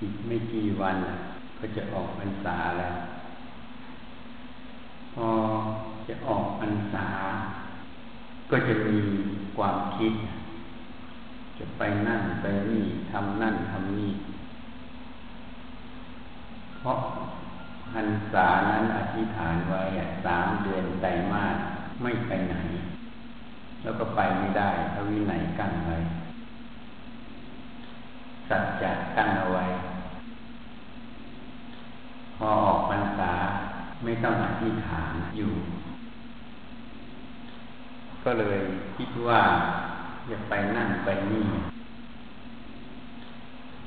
อีกไม่กี่วันก็จะออกพรรษาแล้ว พอจะออกพรรษา ก็จะมีความคิด จะไปนั่นไปนี่ทำนั่นทำนี่ เพราะพรรษานั้นอธิษฐานไว้สามเดือนไตรมาสไม่ไปไหน แล้วก็ไปไม่ได้พระวินัยกั้นไว้สัจจะกั้นเอาไว้ พอออกพรรษาไม่ต้องอธิษฐานอยู่ ก็เลยคิดว่าจะไปนั่นไปนี่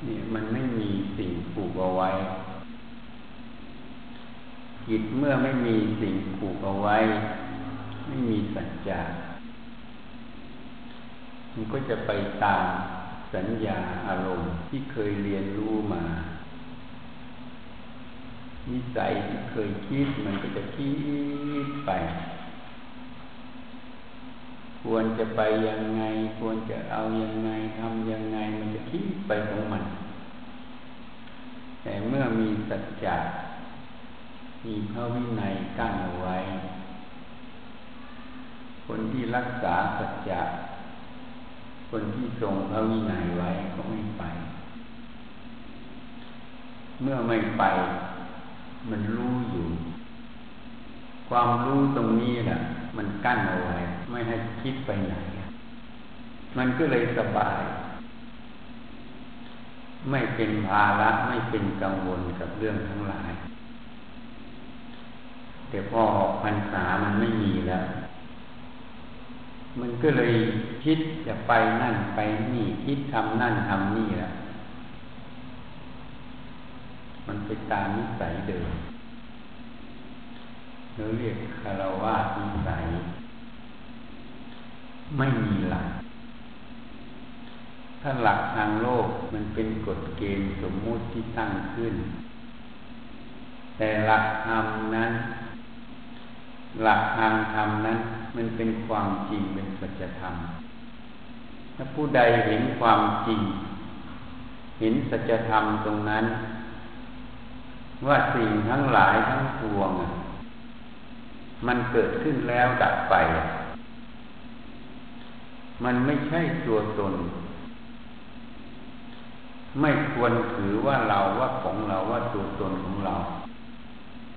นี่มันไม่มีสิ่งผูกเอาไว้จิตเมื่อไม่มีสิ่งผูกเอาไว้ ไม่มีสัจจะมันก็จะไปตามสัญญาอารมณ์ที่เคยเรียนรู้มา นิสัยที่เคยคิดมันก็จะคิดไป ควรจะไปยังไง ควรจะเอายังไงทำยังไง มันจะคิดไปของมัน แต่เมื่อมีสัจจะมีพระวินัยกั้นเอาไว้ คนที่รักษาสัจจะคนที่ทรงพระวินัยไว้ก็ไม่ไป เมื่อไม่ไป มันรู้อยู่ ความรู้ตรงนี้แหละมันกั้นเอาไว้ ไม่ให้คิดไปไหน มันก็เลยสบาย ไม่เป็นภาระไม่เป็นกังวลกับเรื่องทั้งหลาย แต่พอออกพรรษามันไม่มีแล้วมันก็เลยคิดจะไปนั่นไปนี่ คิดทำนั่นทำนี่แล้ว มันไปตามนิสัยเดิมเราเรียกคารวะนิสัย ไม่มีหลัก ถ้าหลักทางโลกมันเป็นกฎเกณฑ์สมมุติที่ตั้งขึ้น แต่หลักธรรมนั้น หลักทางธรรมนั้น มันเป็นความจริงเป็นสัจธรรม ถ้าผู้ใดเห็นความจริง เห็นสัจธรรมตรงนั้น ว่าสิ่งทั้งหลายทั้งปวง มันเกิดขึ้นแล้วดับไป มันไม่ใช่ตัวตน ไม่ควรถือว่าเราว่าของเราว่าตัวตนของเรา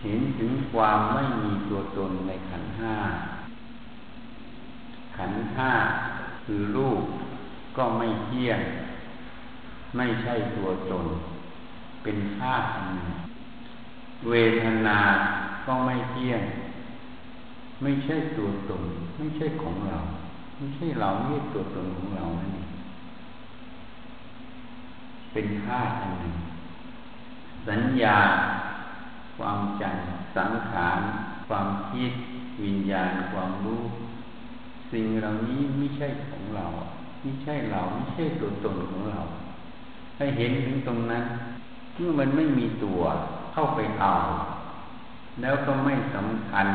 เห็นถึงความไม่มีตัวตนในขันห้า ขันห้าคือรูปก็ไม่เที่ยง ไม่ใช่ตัวตน เป็นธาตุหนึ่ง เวทนาก็ไม่เที่ยง ไม่ใช่ตัวตน ไม่ใช่ของเรา ไม่ใช่เราไม่ใช่ตัวตนของเรานั่นเองเป็นธาตุหนึ่ง สัญญา ความจำสังขาร ความคิด วิญญาณ ความรู้ สิ่งเหล่านี้ไม่ใช่ของเรา ไม่ใช่เรา ไม่ใช่ตัวตนของเราให้เห็นถึงตรงนั้นเมื่อมันไม่มีตัว เข้าไปเอาแล้วก็ไม่สำคัญ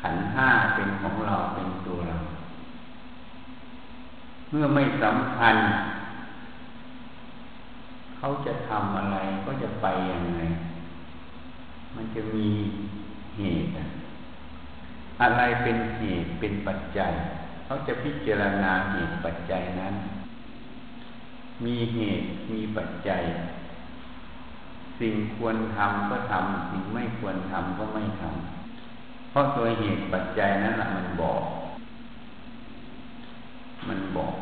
ขันห้าเป็นของเราเป็นตัวเรา เมื่อไม่สำคัญ เขาจะทำอะไรก็จะไปยังไง มันจะมีเหตุ อะไรเป็นเหตุเป็นปัจจัย เขาจะพิจารณาเหตุปัจจัยนั้น มีเหตุมีปัจจัย สิ่งควรทำก็ทำสิ่งไม่ควรทำก็ไม่ทำเพราะตัวเหตุปัจจัยนั้นแหละมันบอก มันบอก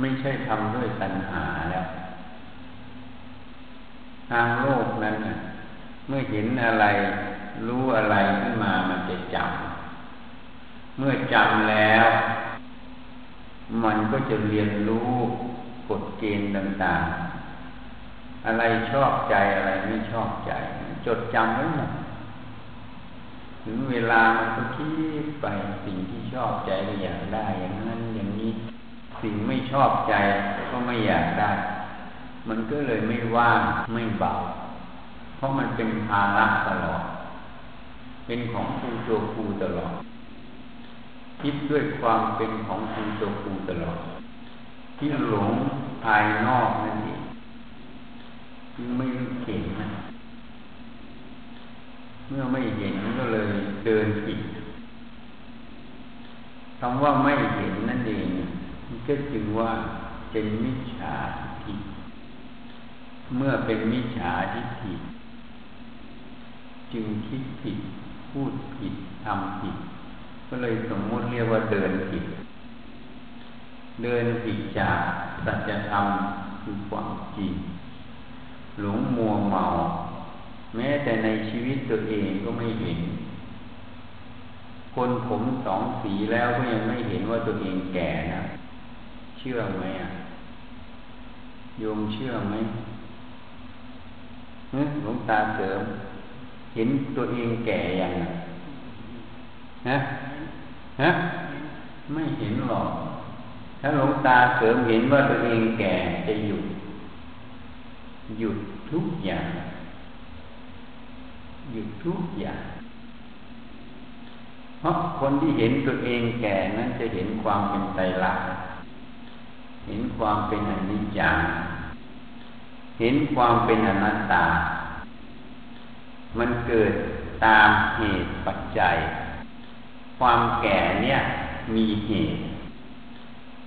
ไม่ใช่ทำด้วยตัณหาแล้วทางโลกนั้นเมื่อเห็นอะไร รู้อะไรขึ้นมามันจะจำเมื่อจำแล้ว มันก็จะเรียนรู้กฎเกณฑ์ต่างๆ อะไรชอบใจอะไรไม่ชอบใจ จดจำไว้หมดถึงเวลามันก็คิดไปสิ่งที่ชอบใจก็อยากได้ อย่างนั้นอย่างนี้สิ่งไม่ชอบใจก็ไม่อยากได้ มันก็เลยไม่ว่างไม่เบา เพราะมันเป็นภาระตลอด เป็นของครูตัวครูตลอด คิดด้วยความเป็นของครูตัวครูตลอด ที่หลงภายนอกนั่นเอง ไม่เห็นนะ เมื่อไม่เห็นก็เลยเดินผิดคำว่าไม่เห็นนั่นเองก็จึงว่าเป็นมิจฉาทิฏฐิเมื่อเป็นมิจฉาทิฏฐิจึงคิดผิด พูดผิดทำผิด ก็เลยสมมติเรียกว่าเดินผิด เดินผิดจากสัจธรรมคือความจริง หลงมัวเมา แม้แต่ในชีวิตตัวเองก็ไม่เห็น คนผมสองสีแล้วก็ยังไม่เห็นว่าตัวเองแก่นะ เชื่อไหมอะโยมเชื่อไหมหลวงตาเสริม เห็นตัวเองแก่ยังฮะฮะไม่เห็นหรอก ถ้าหลวงตาเสริมเห็นว่าตัวเองแก่จะหยุด หยุดทุกอย่างหยุดทุกอย่าง เพราะคนที่เห็นตัวเองแก่นั้นจะเห็นความเป็นไตรลักษณ์เห็นความเป็นอนิจจังเห็นความเป็นอนัตตา มันเกิดตามเหตุปัจจัย ความแก่เนี่ยมีเหตุ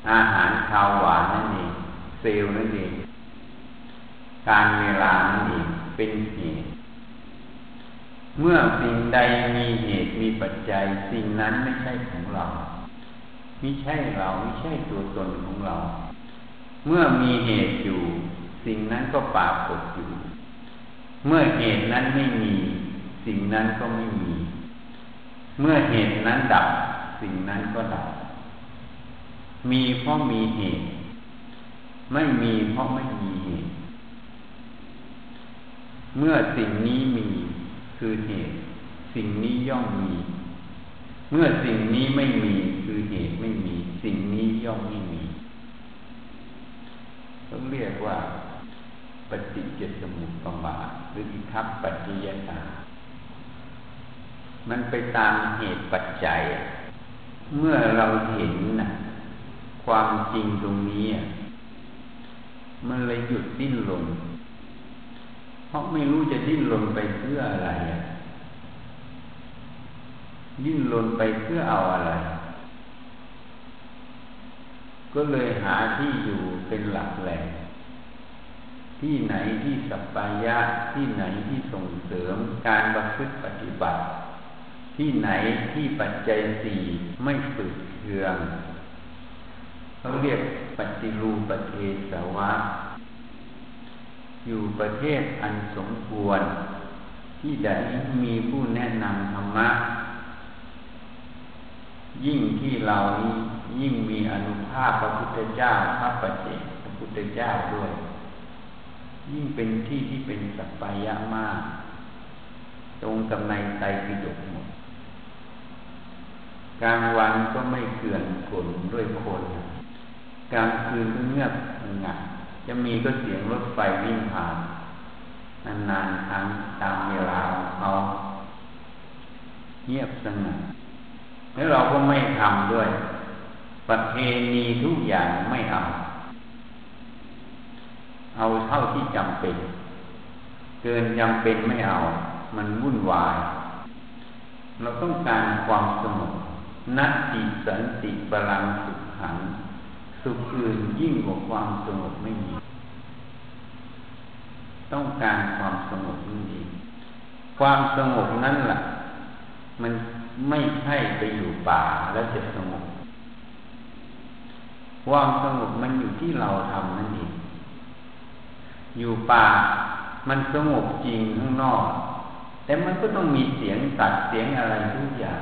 อาหารข้าวหวานนั่นเองเซลล์นั่นเอง การเวลานั่นเองเป็นเหตุเมื่อสิ่งใดมีเหตุมีปัจจัยสิ่งนั้นไม่ใช่ของเราไม่ใช่เราไม่ใช่ตัวตนของเรา เมื่อมีเหตุอยู่ สิ่งนั้นก็ปรากฏอยู่ เมื่อเหตุนั้นไม่มี สิ่งนั้นก็ไม่มี เมื่อเหตุนั้นดับ สิ่งนั้นก็ดับ มีเพราะมีเหตุ ไม่มีเพราะไม่มีเหตุ เมื่อสิ่งนี้มีคือเหตุ สิ่งนี้ย่อมมี เมื่อสิ่งนี้ไม่มีคือเหตุไม่มี สิ่งนี้ย่อมไม่มีต้องเรียกว่า ปฏิจจสมุปบาทหรืออิทัปปัจจยตา มันไปตามเหตุปัจจัย เมื่อเราเห็นนะความจริงตรงนี้ มันเลยหยุดดิ้นรน ราะไม่รู้จะดิ้นรนไปเพื่ออะไร ดิ้นรนไปเพื่อเอาอะไร ก็เลยหาที่อยู่เป็นหลักแหล่ง ที่ไหนที่สัปปายะ ที่ไหนที่ส่งเสริมการประพฤติปฏิบัติ ที่ไหนที่ปัจจัยสี่ไม่ฝึกเทืองเขาเรียกปัจจิรูปเทสวะ อยู่ประเทศอันสมควร ที่ใดมีผู้แนะนำธรรมะ ยิ่งที่เรานี้ยิ่งมีอนุภาพพระพุทธเจ้าพระปัจเจกพระพุทธเจ้าด้วย ยิ่งเป็นที่ที่เป็นสัพพายะมาก ตรงกำในใจปิดกหมดกลางวันก็ไม่เกลื่อนขนด้วยคนกลางคืนก็เงียบงัด จะมีก็เสียงรถไฟวิ่งผ่าน นานๆครั้งตามเวลาเขาเงียบสงบแล้วเราก็ไม่ทำด้วยประเพณีทุกอย่างไม่เอา เอาเท่าที่จำเป็น เกินจำเป็นไม่เอา มันวุ่นวาย เราต้องการความสงบนัตติสันติบาลังสุขขัง สุขอื่นยิ่งกว่าความสงบไม่มี ต้องการความสงบนั่นเองความสงบนั่นแหละมันไม่ใช่ไปอยู่ป่าแล้วจะสงบความสงบมันอยู่ที่เราทำนั่นเอง อยู่ป่ามันสงบจริงข้างนอก แต่มันก็ต้องมีเสียงตัดเสียงอะไรทุกอย่าง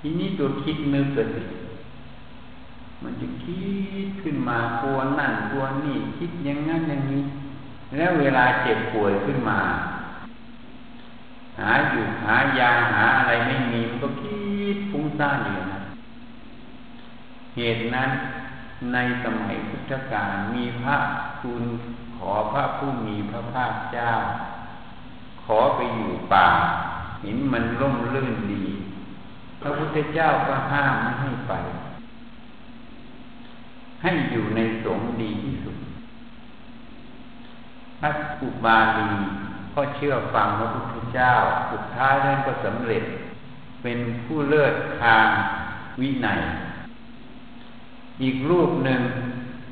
ทีนี้ตัวคิดนึกเกิด มันจะคิดขึ้นมากลัวนั่นกลัวนี่คิดอย่างนั้นอย่างนี้ แล้วเวลาเจ็บป่วยขึ้นมา หาอยู่หายาหาอะไรไม่มีมันก็คิดฟุ้งซ่านอยู่นะเหตุนั้นในสมัยพุทธกาลมีพระคุณขอพระผู้มีพระภาคเจ้า ขอไปอยู่ป่าเห็นมันร่มรื่นดี พระพุทธเจ้าก็ห้ามไม่ให้ไป ให้อยู่ในสงดีที่สุดพระอุบาลีก็เชื่อฟังพระพุทธเจ้า สุดท้ายนั้นก็สำเร็จ เป็นผู้เลิศทางวินัย อีกรูปหนึ่ง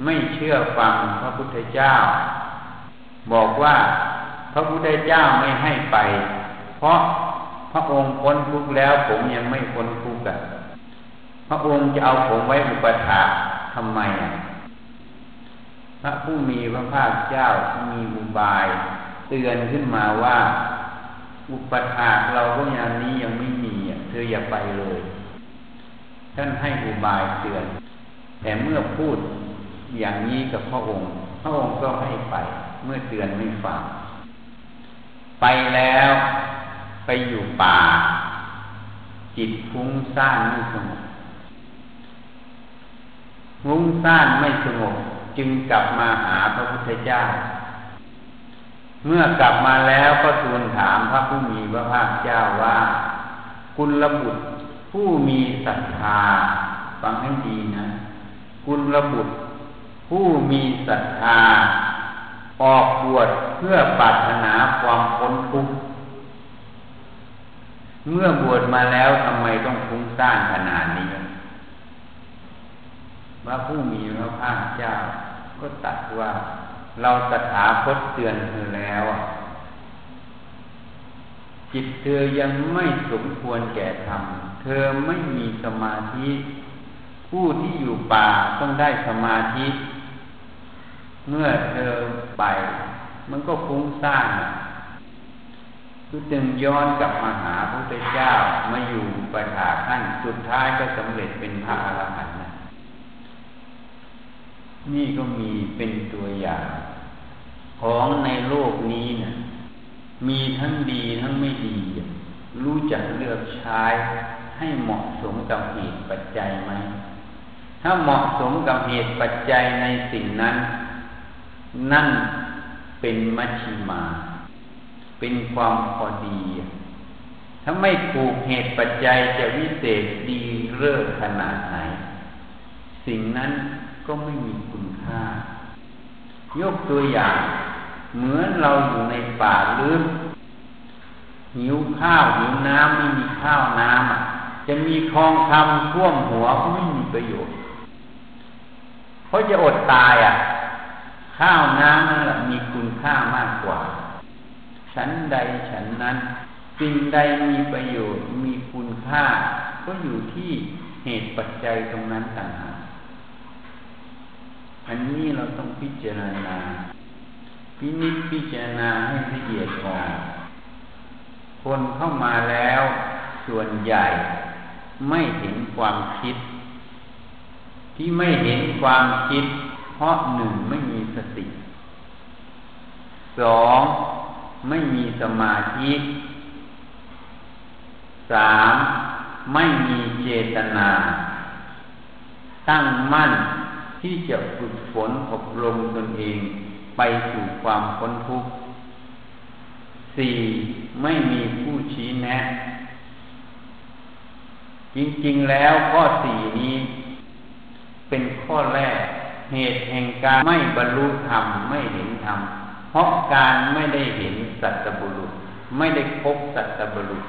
ไม่เชื่อฟังพระพุทธเจ้า บอกว่าพระพุทธเจ้าไม่ให้ไป เพราะพระองค์พ้นทุกข์แล้วผมยังไม่พ้นทุกข์อะพระองค์จะเอาผมไว้อุปถา ทำไมอะพระผู้มีพระภาคเจ้ามีอุบาย เตือนขึ้นมาว่า อุปถาเราก็ยังนี้ยังไม่มีอะเธออย่าไปเลย ท่านให้อุบายเตือน แต่เมื่อพูดอย่างนี้กับพระองค์ พระองค์ก็ให้ไป เมื่อเตือนไม่ฟังไปแล้วไปอยู่ป่า จิตฟุ้งซ่านไม่สงบ ฟุ้งซ่านไม่สงบจึงกลับมาหาพระพุทธเจ้า เมื่อกลับมาแล้วก็ทูลถามพระผู้มีพระภาคเจ้าว่ากุลบุตรผู้มีศรัทธาฟังให้ดีนะกุลบุตรผู้มีศรัทธา ออกบวชเพื่อปรารถนาความพ้นทุกข์เมื่อบวชมาแล้วทำไมต้องฟุ้งซ่านขนาดนี้ พระผู้มีพระภาคเจ้า ก็ตัดว่า เราสถาคตเตือนเธอแล้ว จิตเธอยังไม่สมควรแก่ธรรม เธอไม่มีสมาธิ ผู้ที่อยู่ป่าต้องได้สมาธิ เมื่อเธอไป มันก็ฟุ้งซ่านก็จึงย้อนกลับมาหาพระพุทธเจ้ามาอยู่ประถาขั้นสุดท้ายก็สำเร็จเป็นพระอรหันต์ นี่ก็มีเป็นตัวอย่าง ของในโลกนี้นะมีทั้งดีทั้งไม่ดี รู้จักเลือกใช้ให้เหมาะสมกับเหตุปัจจัยไหม ถ้าเหมาะสมกับเหตุปัจจัยในสิ่งนั้น นั่นเป็นมัชชิมา เป็นความพอดี ถ้าไม่ถูกเหตุปัจจัยจะวิเศษดีเลิศขนาดไหน สิ่งนั้น ก็ไม่มีคุณค่า ยกตัวอย่าง เหมือนเราอยู่ในป่าลึกหิวข้าวหิวน้ำไม่มีข้าวน้ำจะมีทองคำท่วมหัวก็ไม่มีประโยชน์เพราะจะอดตายอะ ข้าวน้ำนั่นแหละมีคุณค่ามากกว่า ฉันใดฉันนั้นสิ่งใดมีประโยชน์มีคุณค่า ก็อยู่ที่เหตุปัจจัยตรงนั้นต่างหาก อันนี้เราต้องพิจารณา พินิจพิจารณาให้ละเอียดพอคนเข้ามาแล้วส่วนใหญ่ไม่เห็นความคิด ที่ไม่เห็นความคิด เพราะหนึ่งไม่มีสติสองไม่มีสมาธิสามไม่มีเจตนา ตั้งมั่น ที่จะฝึกฝนอบรมตนเองไปสู่ความพ้นทุกข์สี่ไม่มีผู้ชี้แนะ จริงๆแล้วข้อสี่นี้ เป็นข้อแรก เหตุแห่งการไม่บรรลุธรรมไม่เห็นธรรมเพราะการไม่ได้เห็นสัตบุรุษ ไม่ได้พบสัตบุรุษ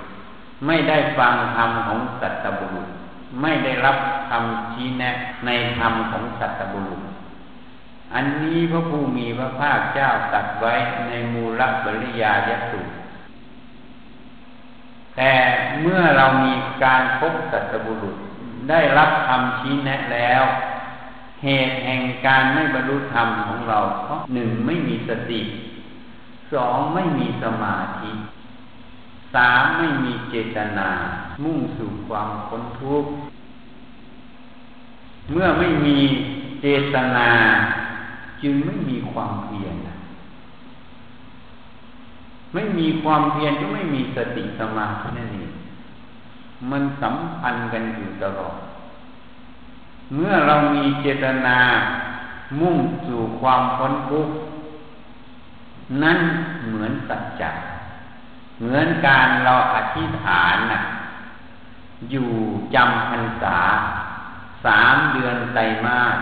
ไม่ได้ฟังธรรมของสัตบุรุษ ไม่ได้รับคำชี้แนะในธรรมของสัตบุรุษ อันนี้พระภูมิพระภาคเจ้าตัดไว้ในมูลบริยายสุแต่เมื่อเรามีการพบสัตบุรุษได้รับคำชี้แนะแล้ว เหตุแห่งการไม่บรรลุธรรมของเราเพราะหนึ่งไม่มีสติสองไม่มีสมาธิ สามไม่มีเจตนา มุ่งสู่ความพ้นทุกข์ เมื่อไม่มีเจตนา จึงไม่มีความเพียรไม่มีความเพียรก็ไม่มีสติสมาธินั่นเองมันสัมพันธ์กันอยู่ตลอด เมื่อเรามีเจตนา มุ่งสู่ความพ้นทุกข์ นั่นเหมือนสัจจะ เหมือนการเราอธิษฐานนะอยู่จำพรรษาสามเดือนไตรมาส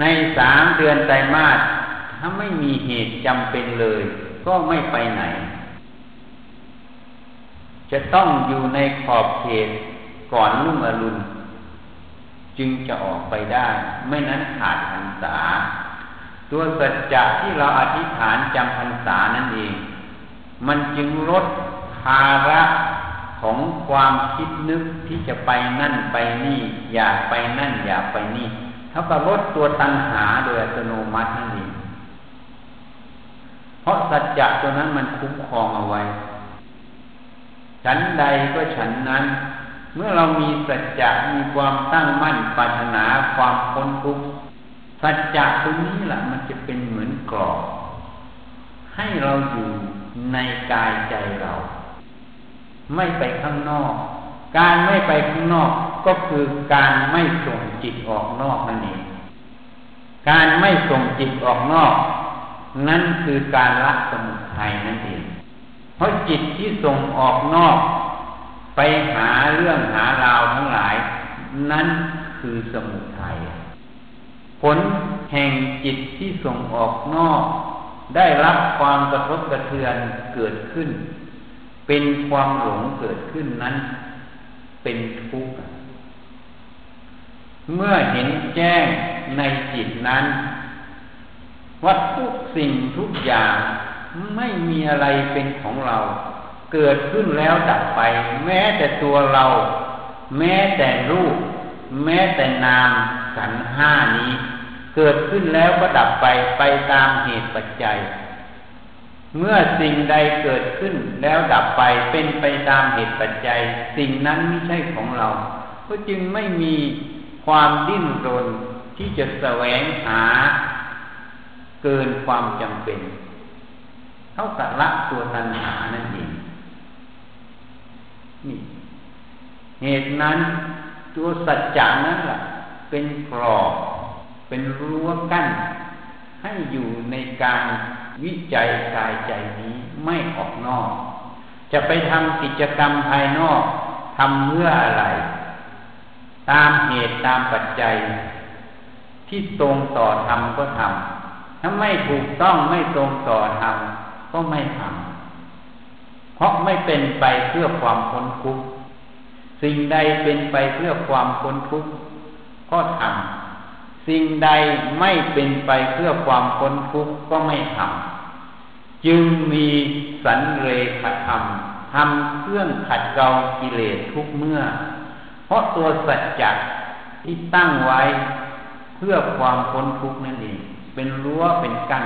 ในสามเดือนไตรมาสถ้าไม่มีเหตุจำเป็นเลย ก็ไม่ไปไหน จะต้องอยู่ในขอบเขตก่อนลุ่งอรุณจึงจะออกไปได้ ไม่นั้นขาดพรรษา ตัวสัจจะที่เราอธิษฐานจำพรรษานั่นเอง มันจึงลดภาระของความคิดนึกที่จะไปนั่นไปนี่ อยากไปนั่นอยากไปนี่เท่ากับลดตัวตัณหาโดยอัตโนมัตินั่นเองเพราะสัจจะตัวนั้นมันคุ้มครองเอาไว้ ฉันใดก็ฉันนั้น เมื่อเรามีสัจจะมีความตั้งมั่นปรารถนาความพ้นทุกข์สัจจะตรงนี้แหละมันจะเป็นเหมือนกรอบให้เราอยู่ ในกายใจเรา ไม่ไปข้างนอก การไม่ไปข้างนอกก็คือการไม่ส่งจิตออกนอกนั่นเองการไม่ส่งจิตออกนอก นั่นคือการละสมุทัยนั่นเอง เพราะจิตที่ส่งออกนอก ไปหาเรื่องหาราวทั้งหลาย นั่นคือสมุทัยผลแห่งจิตที่ส่งออกนอก ได้รับความกระทบกระเทือนเกิดขึ้น เป็นความหลงเกิดขึ้นนั้น เป็นทุกข์เมื่อเห็นแจ้งในจิตนั้น ว่าทุกสิ่งทุกอย่างไม่มีอะไรเป็นของเรา เกิดขึ้นแล้วดับไป แม้แต่ตัวเรา แม้แต่รูป แม้แต่นามขันห้านี้ เกิดขึ้นแล้วก็ดับไปไปตามเหตุปัจจัย เมื่อสิ่งใดเกิดขึ้นแล้วดับไปเป็นไปตามเหตุปัจจัย สิ่งนั้นไม่ใช่ของเรา ก็จึงไม่มีความดิ้นรนที่จะแสวงหา เกินความจำเป็น เท่ากับละตัวตัณหานั่นเองนี่เหตุนั้นตัวสัจจานั้นแหละเป็นกรอบ เป็นรั้วกั้น ให้อยู่ในการวิจัยกายใจนี้ไม่ออกนอก จะไปทำกิจกรรมภายนอกทำเมื่ออะไร ตามเหตุตามปัจจัย ที่ตรงต่อธรรมก็ทำถ้าไม่ถูกต้องไม่ตรงต่อธรรมก็ไม่ทำเพราะไม่เป็นไปเพื่อความพ้นทุกข์สิ่งใดเป็นไปเพื่อความพ้นทุกข์ก็ทำ สิ่งใดไม่เป็นไปเพื่อความพ้นทุกข์ก็ไม่ทำจึงมีสันเรขธรรมทำเครื่องขัดเกลากิเลสทุกเมื่อ เพราะตัวสัจจะที่ตั้งไว้เพื่อความพ้นทุกข์นั่นเองเป็นรั้วเป็นกั้น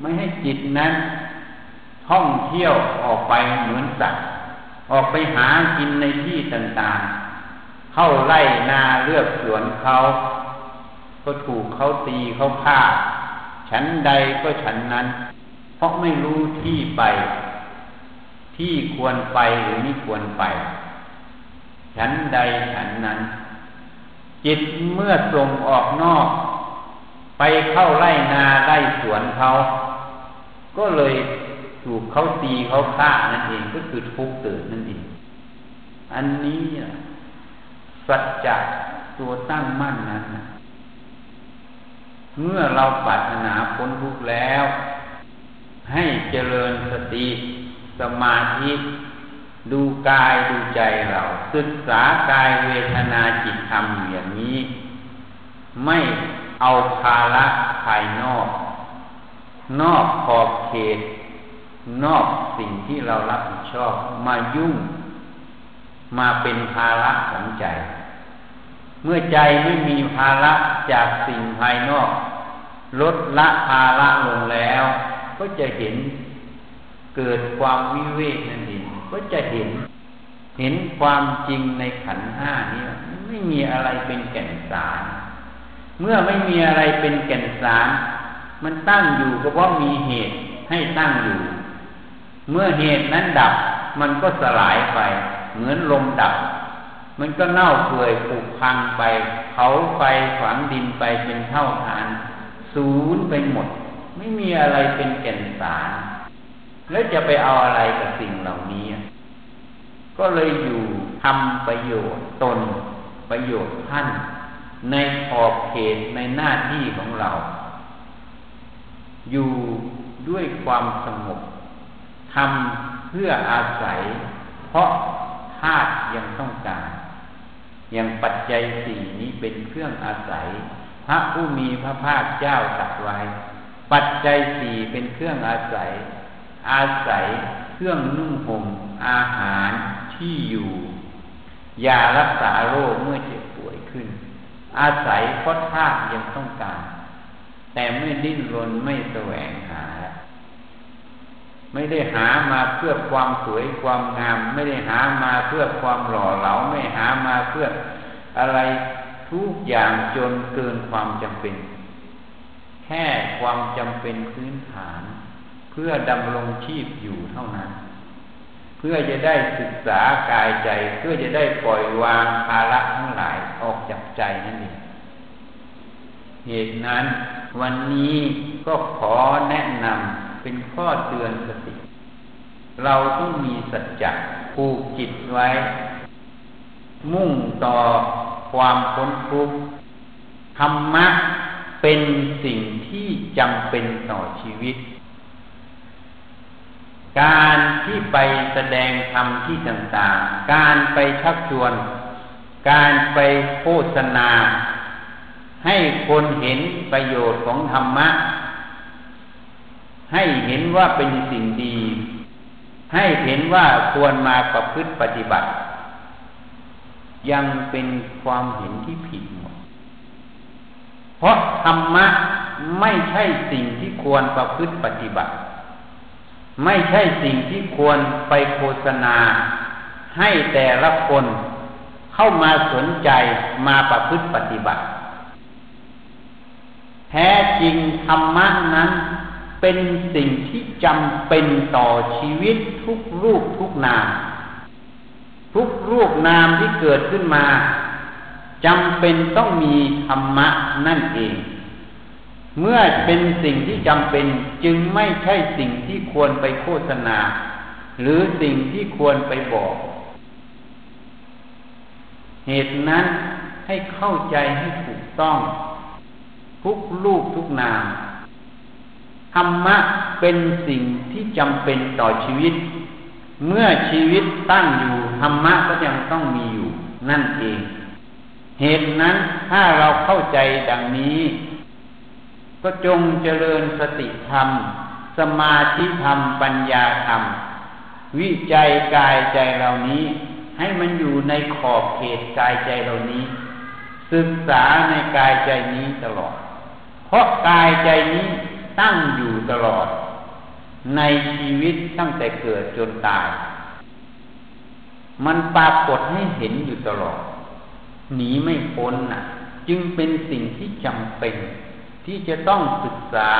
ไม่ให้จิตนั้นท่องเที่ยวออกไปเหมือนสัตว์ออกไปหากินในที่ต่างๆ เข้าไล่นาเลือกสวนเขา ก็ถูกเขาตีเขาฆ่า ฉันใดก็ฉันนั้น เพราะไม่รู้ที่ไป ที่ควรไปหรือไม่ควรไป ฉันใดฉันนั้น จิตเมื่อส่งออกนอก ไปเข้าไล่นาไล่สวนเขา ก็เลยถูกเขาตีเขาฆ่านั่นเองก็คือทุกข์เกิดนั่นเอง อันนี้สัจจะตัวตั้งมั่นนั้น เมื่อเราปรารถนาพ้นทุกข์แล้ว ให้เจริญสติสมาธิดูกายดูใจเรา ศึกษากายเวทนาจิตธรรมอย่างนี้ ไม่เอาภาระภายนอก นอกขอบเขต นอกสิ่งที่เรารับผิดชอบมายุ่ง มาเป็นภาระของใจ เมื่อใจไม่มีภาระจากสิ่งภายนอก ลดละภาระลงแล้ว ก็จะเห็นเกิดความวิเวกนั่นเองก็จะเห็น เห็นความจริงในขันห้านี้ไม่มีอะไรเป็นแก่นสาร เมื่อไม่มีอะไรเป็นแก่นสาร มันตั้งอยู่ก็เพราะมีเหตุให้ตั้งอยู่ เมื่อเหตุนั้นดับ มันก็สลายไป เหมือนลมดับ มันก็เน่าเปื่อยผุพังไปเผาไฟฝังดินไปเป็นเท่าฐานศูนย์ไปหมด ไม่มีอะไรเป็นแก่นสารแล้วจะไปเอาอะไรกับสิ่งเหล่านี้ ก็เลยอยู่ทำประโยชน์ตน ประโยชน์ท่าน ในขอบเขตในหน้าที่ของเรา อยู่ด้วยความสงบทำเพื่ออาศัย เพราะธาตุยังต้องการ อย่างปัจจัยสี่นี้เป็นเครื่องอาศัย พระผู้มีพระภาคเจ้าตรัสไว้ ปัจจัยสี่เป็นเครื่องอาศัย อาศัยเครื่องนุ่งห่มอาหารที่อยู่ยารักษาโรคเมื่อเจ็บป่วยขึ้น อาศัยเพราะธาตุยังต้องการ แต่ไม่ดิ้นรนไม่แสวงหา ไม่ได้หามาเพื่อความสวยความงาม ไม่ได้หามาเพื่อความหล่อเหลาไม่หามาเพื่ออะไรทุกอย่างจนเกินความจำเป็น แค่ความจำเป็นพื้นฐาน เพื่อดำรงชีพอยู่เท่านั้น เพื่อจะได้ศึกษากายใจ เพื่อจะได้ปล่อยวางภาระทั้งหลายออกจากใจนั่นเองเหตุนั้น วันนี้ก็ขอแนะนำ เป็นข้อเตือนสติ เราต้องมีสัจจะผูกจิตไว้ มุ่งต่อความพ้นทุกข์ธรรมะเป็นสิ่งที่จำเป็นต่อชีวิต การที่ไปแสดงธรรมที่ต่างๆ การไปชักชวน การไปโฆษณา ให้คนเห็นประโยชน์ของธรรมะ ให้เห็นว่าเป็นสิ่งดี ให้เห็นว่าควรมาประพฤติปฏิบัติ ยังเป็นความเห็นที่ผิดหมด เพราะธรรมะไม่ใช่สิ่งที่ควรประพฤติปฏิบัติ ไม่ใช่สิ่งที่ควรไปโฆษณา ให้แต่ละคนเข้ามาสนใจมาประพฤติปฏิบัติ แท้จริงธรรมะนั้น เป็นสิ่งที่จำเป็นต่อชีวิตทุกรูปทุกนาม ทุกรูปนามที่เกิดขึ้นมาจำเป็นต้องมีธรรมะนั่นเอง เมื่อเป็นสิ่งที่จำเป็นจึงไม่ใช่สิ่งที่ควรไปโฆษณา หรือสิ่งที่ควรไปบอก เหตุนั้นให้เข้าใจให้ถูกต้อง ทุกลูกทุกนาม ธรรมะเป็นสิ่งที่จำเป็นต่อชีวิต เมื่อชีวิตตั้งอยู่ธรรมะก็ยังต้องมีอยู่นั่นเอง เหตุนั้นถ้าเราเข้าใจดังนี้ ก็จงเจริญสติธรรม สมาธิธรรมปัญญาธรรม วิจัยกายใจเหล่านี้ ให้มันอยู่ในขอบเขตกายใจเหล่านี้ ศึกษาในกายใจนี้ตลอด เพราะกายใจนี้ ตั้งอยู่ตลอด ในชีวิตตั้งแต่เกิดจนตาย มันปรากฏให้เห็นอยู่ตลอด หนีไม่พ้นน่ะ จึงเป็นสิ่งที่จำเป็น ที่จะต้องศึกษา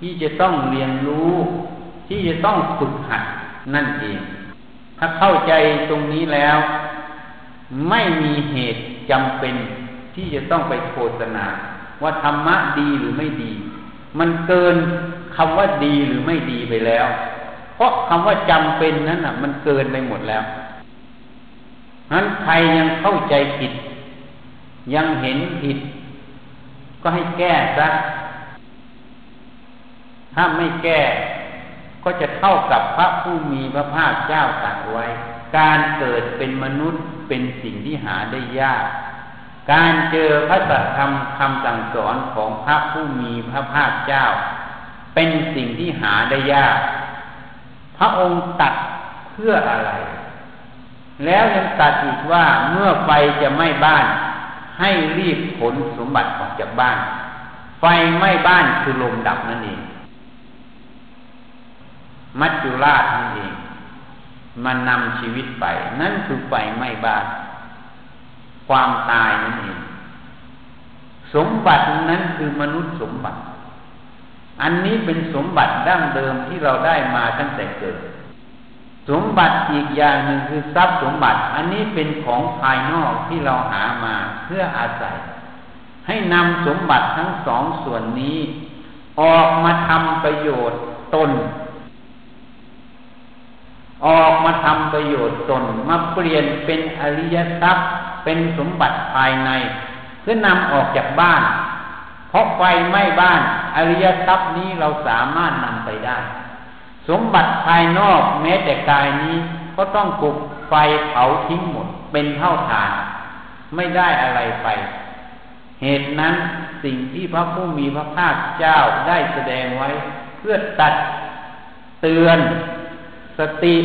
ที่จะต้องเรียนรู้ ที่จะต้องฝึกหัดนั่นเอง ถ้าเข้าใจตรงนี้แล้ว ไม่มีเหตุจำเป็นที่จะต้องไปโฆษณาว่าธรรมะดีหรือไม่ดี มันเกินคำว่าดีหรือไม่ดีไปแล้ว เพราะคำว่าจำเป็นนั้นอะ มันเกินไปหมดแล้วนั้นใครยังเข้าใจผิด ยังเห็นผิด ก็ให้แก้ซะถ้าไม่แก้ ก็จะเท่ากับพระผู้มีพระภาคเจ้าตรัสไว้ การเกิดเป็นมนุษย์เป็นสิ่งที่หาได้ยาก การเจอพระสัทธรรมคำสั่งสอนของพระผู้มีพระภาคเจ้า เป็นสิ่งที่หาได้ยาก พระองค์ตัดเพื่ออะไร แล้วยังตัดอีกว่าเมื่อไฟจะไหม้บ้าน ให้รีบขนสมบัติออกจากบ้าน ไฟไหม้บ้านคือลมดับนั่นเอง มัจจุราชนั่นเอง มันนำชีวิตไป นั่นคือไฟไหม้บ้าน ความตายนั่นเองสมบัตินั้นคือมนุษย์สมบัติ อันนี้เป็นสมบัติดั้งเดิมที่เราได้มาตั้งแต่เกิด สมบัติอีกอย่างหนึ่งคือทรัพย์สมบัติ อันนี้เป็นของภายนอกที่เราหามาเพื่ออาศัย ให้นำสมบัติทั้งสองส่วนนี้ ออกมาทำประโยชน์ตน ออกมาทำประโยชน์ตนมาเปลี่ยนเป็นอริยทรัพย์ เป็นสมบัติภายในเพื่อนำออกจากบ้าน เพราะไฟไหม้บ้านอริยทรัพย์นี้เราสามารถนำไปได้ สมบัติภายนอกแม้แต่กายนี้ก็ต้องปลุกไฟเผาทิ้งหมด เป็นเท่าฐาน ไม่ได้อะไรไป เหตุนั้นสิ่งที่พระผู้มีพระภาคเจ้าได้แสดงไว้ เพื่อตัดเตือน สติ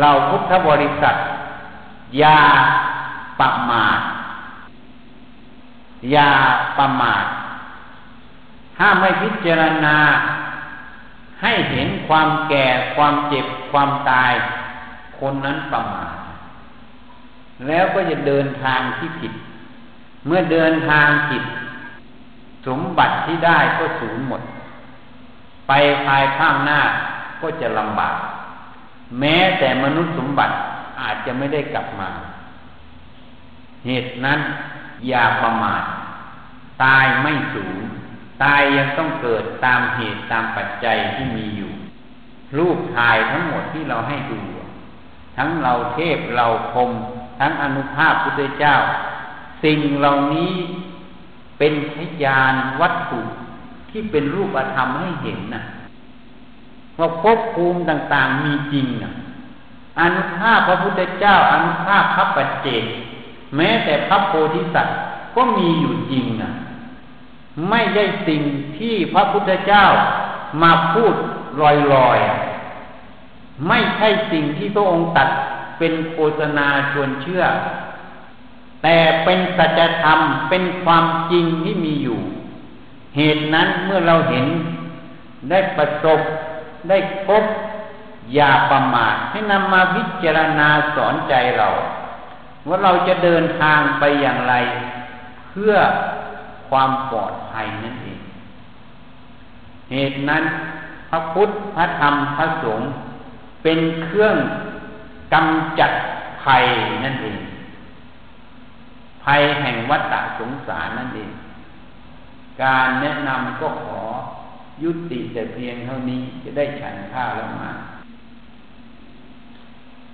เราพุทธบริษัทยา ประมาทยาประมาทถ้าไม่พิจารณา ให้เห็นความแก่ความเจ็บความตาย คนนั้นประมาทแล้วก็จะเดินทางที่ผิด เมื่อเดินทางผิด สมบัติที่ได้ก็สูญหมด ไปภายข้างหน้าก็จะลำบาก แม้แต่มนุษย์สมบัติอาจจะไม่ได้กลับมา เหตุนั้นอย่าประมาทตายไม่สูญตายยังต้องเกิดตามเหตุตามปัจจัยที่มีอยู่ รูปถ่ายทั้งหมดที่เราให้ดู ทั้งเราเทพเราคม ทั้งอนุภาพพุทธเจ้า สิ่งเหล่านี้เป็นพยานวัตถุที่เป็นรูปธรรมให้เห็นนะว่าภพภูมิต่าง ๆ มีจริงนะอนุภาพพระพุทธเจ้าอนุภาพพระปัจเจก แม้แต่พระโพธิสัตว์ก็มีอยู่จริงนะไม่ใช่สิ่งที่พระพุทธเจ้ามาพูดลอยๆ ไม่ใช่สิ่งที่พระองค์ตัดเป็นโฆษณาชวนเชื่อ แต่เป็นสัจธรรมเป็นความจริงที่มีอยู่ เหตุนั้นเมื่อเราเห็นได้ประสบได้พบอย่าประมาทให้นำมาพิจารณาสอนใจเรา ว่าเราจะเดินทางไปอย่างไร เพื่อความปลอดภัยนั่นเอง เหตุนั้น พระพุทธพระธรรมพระสงฆ์เป็นเครื่องกำจัดภัยนั่นเอง ภัยแห่งวัฏสงสารนั่นเอง การแนะนำก็ขอยุติแต่เพียงเท่านี้จะได้ฉันข้าวแล้วมา